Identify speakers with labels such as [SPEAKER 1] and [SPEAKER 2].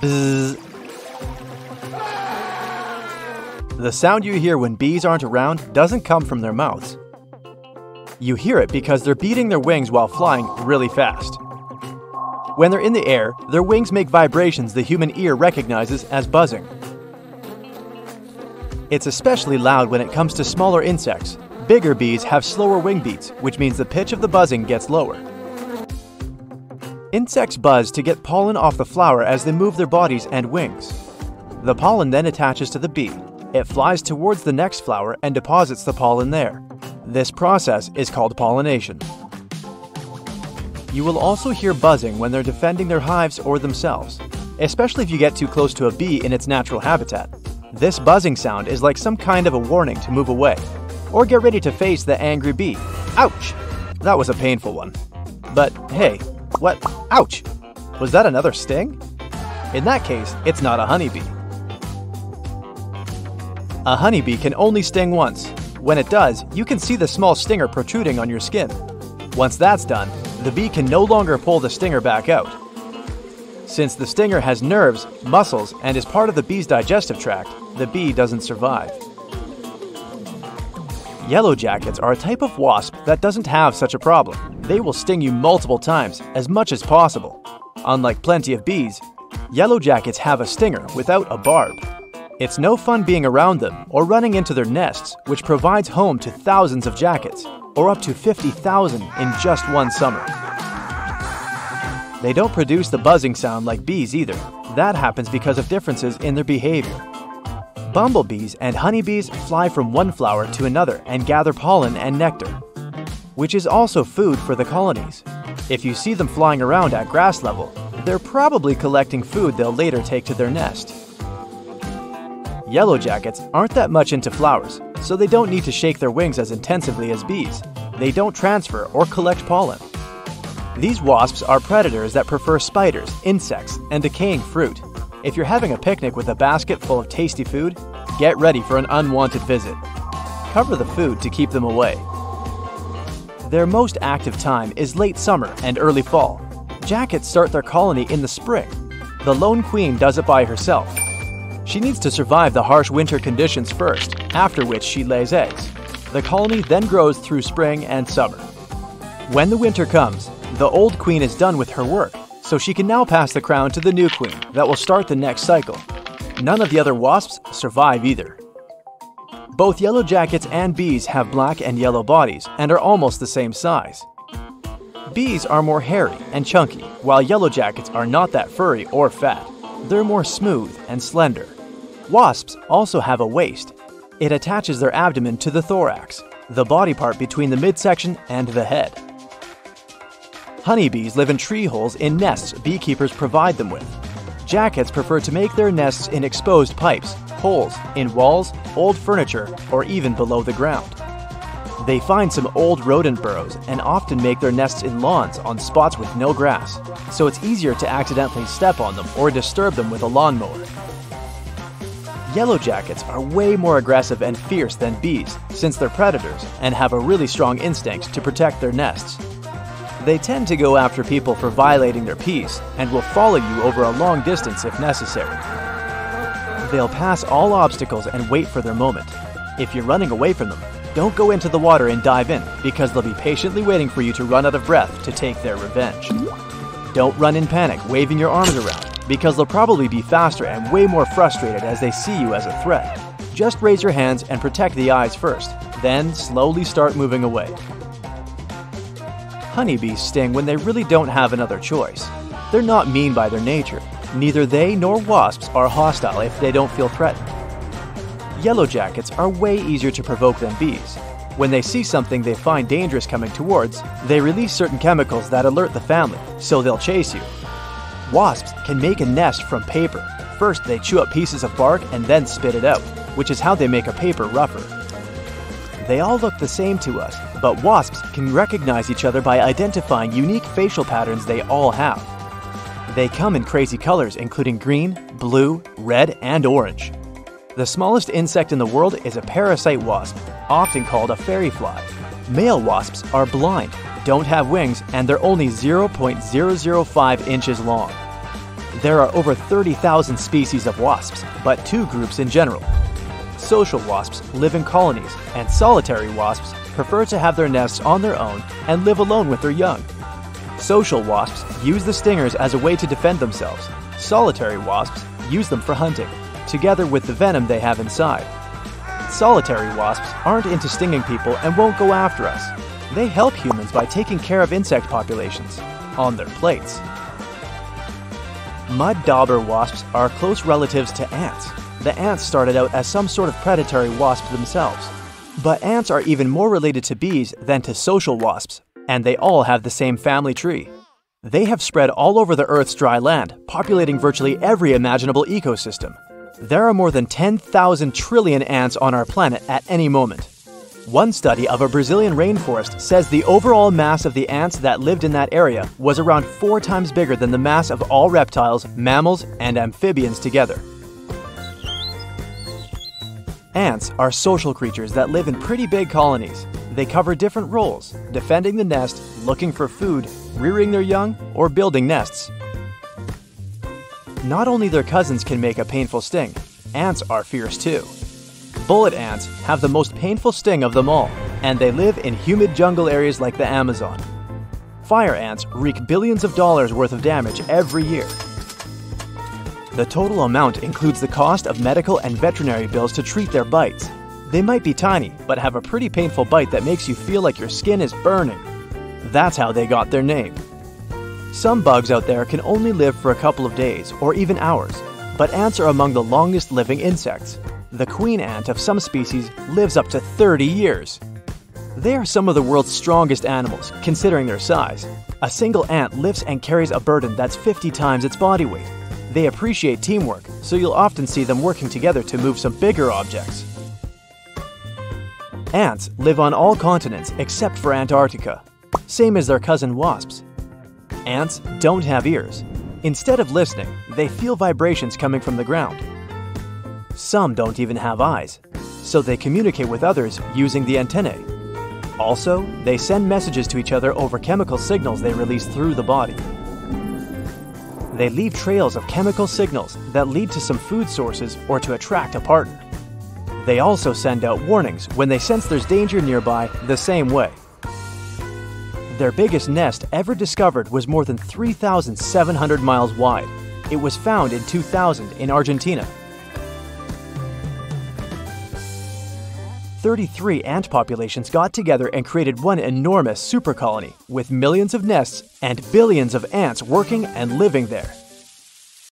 [SPEAKER 1] The sound you hear when bees aren't around doesn't come from their mouths. You hear it because they're beating their wings while flying really fast. When they're in the air, their wings make vibrations the human ear recognizes as buzzing. It's especially loud when it comes to smaller insects. Bigger bees have slower wing beats, which means the pitch of the buzzing gets lower. Insects buzz to get pollen off the flower as they move their bodies and wings. The pollen then attaches to the bee. It flies towards the next flower and deposits the pollen there. This process is called pollination. You will also hear buzzing when they're defending their hives or themselves, especially if you get too close to a bee in its natural habitat. This buzzing sound is like some kind of a warning to move away, or get ready to face the angry bee. Ouch! That was a painful one. But hey, what? Ouch! Was that another sting? In that case, it's not a honeybee. A honeybee can only sting once. When it does, you can see the small stinger protruding on your skin. Once that's done, the bee can no longer pull the stinger back out. Since the stinger has nerves, muscles, and is part of the bee's digestive tract, the bee doesn't survive. Yellow jackets are a type of wasp that doesn't have such a problem. They will sting you multiple times, as much as possible. Unlike plenty of bees, yellow jackets have a stinger without a barb. It's no fun being around them or running into their nests, which provides home to thousands of jackets, or up to 50,000 in just one summer. They don't produce the buzzing sound like bees either. That happens because of differences in their behavior. Bumblebees and honeybees fly from one flower to another and gather pollen and nectar, which is also food for the colonies. If you see them flying around at grass level, they're probably collecting food they'll later take to their nest. Yellow jackets aren't that much into flowers, so they don't need to shake their wings as intensively as bees. They don't transfer or collect pollen. These wasps are predators that prefer spiders, insects, and decaying fruit. If you're having a picnic with a basket full of tasty food, get ready for an unwanted visit. Cover the food to keep them away. Their most active time is late summer and early fall. Jackets start their colony in the spring. The lone queen does it by herself. She needs to survive the harsh winter conditions first, after which she lays eggs. The colony then grows through spring and summer. When the winter comes, the old queen is done with her work, so she can now pass the crown to the new queen that will start the next cycle. None of the other wasps survive either. Both yellow jackets and bees have black and yellow bodies and are almost the same size. Bees are more hairy and chunky, while yellow jackets are not that furry or fat. They're more smooth and slender. Wasps also have a waist. It attaches their abdomen to the thorax, the body part between the midsection and the head. Honeybees live in tree holes in nests beekeepers provide them with. Jackets prefer to make their nests in exposed pipes, holes, in walls, old furniture, or even below the ground. They find some old rodent burrows and often make their nests in lawns on spots with no grass, so it's easier to accidentally step on them or disturb them with a lawnmower. Yellow jackets are way more aggressive and fierce than bees since they're predators and have a really strong instinct to protect their nests. They tend to go after people for violating their peace and will follow you over a long distance if necessary. They'll pass all obstacles and wait for their moment. If you're running away from them, don't go into the water and dive in because they'll be patiently waiting for you to run out of breath to take their revenge. Don't run in panic waving your arms around because they'll probably be faster and way more frustrated as they see you as a threat. Just raise your hands and protect the eyes first, then slowly start moving away. Honeybees sting when they really don't have another choice. They're not mean by their nature. Neither they nor wasps are hostile if they don't feel threatened. Yellow jackets are way easier to provoke than bees. When they see something they find dangerous coming towards, they release certain chemicals that alert the family, so they'll chase you. Wasps can make a nest from paper. First, they chew up pieces of bark and then spit it out, which is how they make a paper rougher. They all look the same to us, but wasps can recognize each other by identifying unique facial patterns they all have. They come in crazy colors, including green, blue, red, and orange. The smallest insect in the world is a parasite wasp, often called a fairy fly. Male wasps are blind, don't have wings, and they're only 0.005 inches long. There are over 30,000 species of wasps, but two groups in general. Social wasps live in colonies, and solitary wasps prefer to have their nests on their own and live alone with their young. Social wasps use the stingers as a way to defend themselves. Solitary wasps use them for hunting, together with the venom they have inside. Solitary wasps aren't into stinging people and won't go after us. They help humans by taking care of insect populations on their plates. Mud dauber wasps are close relatives to ants. The ants started out as some sort of predatory wasp themselves. But ants are even more related to bees than to social wasps, and they all have the same family tree. They have spread all over the Earth's dry land, populating virtually every imaginable ecosystem. There are more than 10,000 trillion ants on our planet at any moment. One study of a Brazilian rainforest says the overall mass of the ants that lived in that area was around four times bigger than the mass of all reptiles, mammals, and amphibians together. Ants are social creatures that live in pretty big colonies. They cover different roles defending the nest, looking for food, rearing their young, or building nests. Not only their cousins can make a painful sting, ants are fierce too. Bullet ants have the most painful sting of them all, and they live in humid jungle areas like the Amazon. Fire ants wreak billions of dollars worth of damage every year. The total amount includes the cost of medical and veterinary bills to treat their bites. They might be tiny, but have a pretty painful bite that makes you feel like your skin is burning. That's how they got their name. Some bugs out there can only live for a couple of days or even hours, but ants are among the longest living insects. The queen ant of some species lives up to 30 years. They are some of the world's strongest animals, considering their size. A single ant lifts and carries a burden that's 50 times its body weight. They appreciate teamwork, so you'll often see them working together to move some bigger objects. Ants live on all continents except for Antarctica, same as their cousin wasps. Ants don't have ears. Instead of listening, they feel vibrations coming from the ground. Some don't even have eyes, so they communicate with others using the antennae. Also, they send messages to each other over chemical signals they release through the body. They leave trails of chemical signals that lead to some food sources or to attract a partner. They also send out warnings when they sense there's danger nearby the same way. Their biggest nest ever discovered was more than 3,700 miles wide. It was found in 2000 in Argentina. 33 ant populations got together and created one enormous super colony with millions of nests and billions of ants working and living there.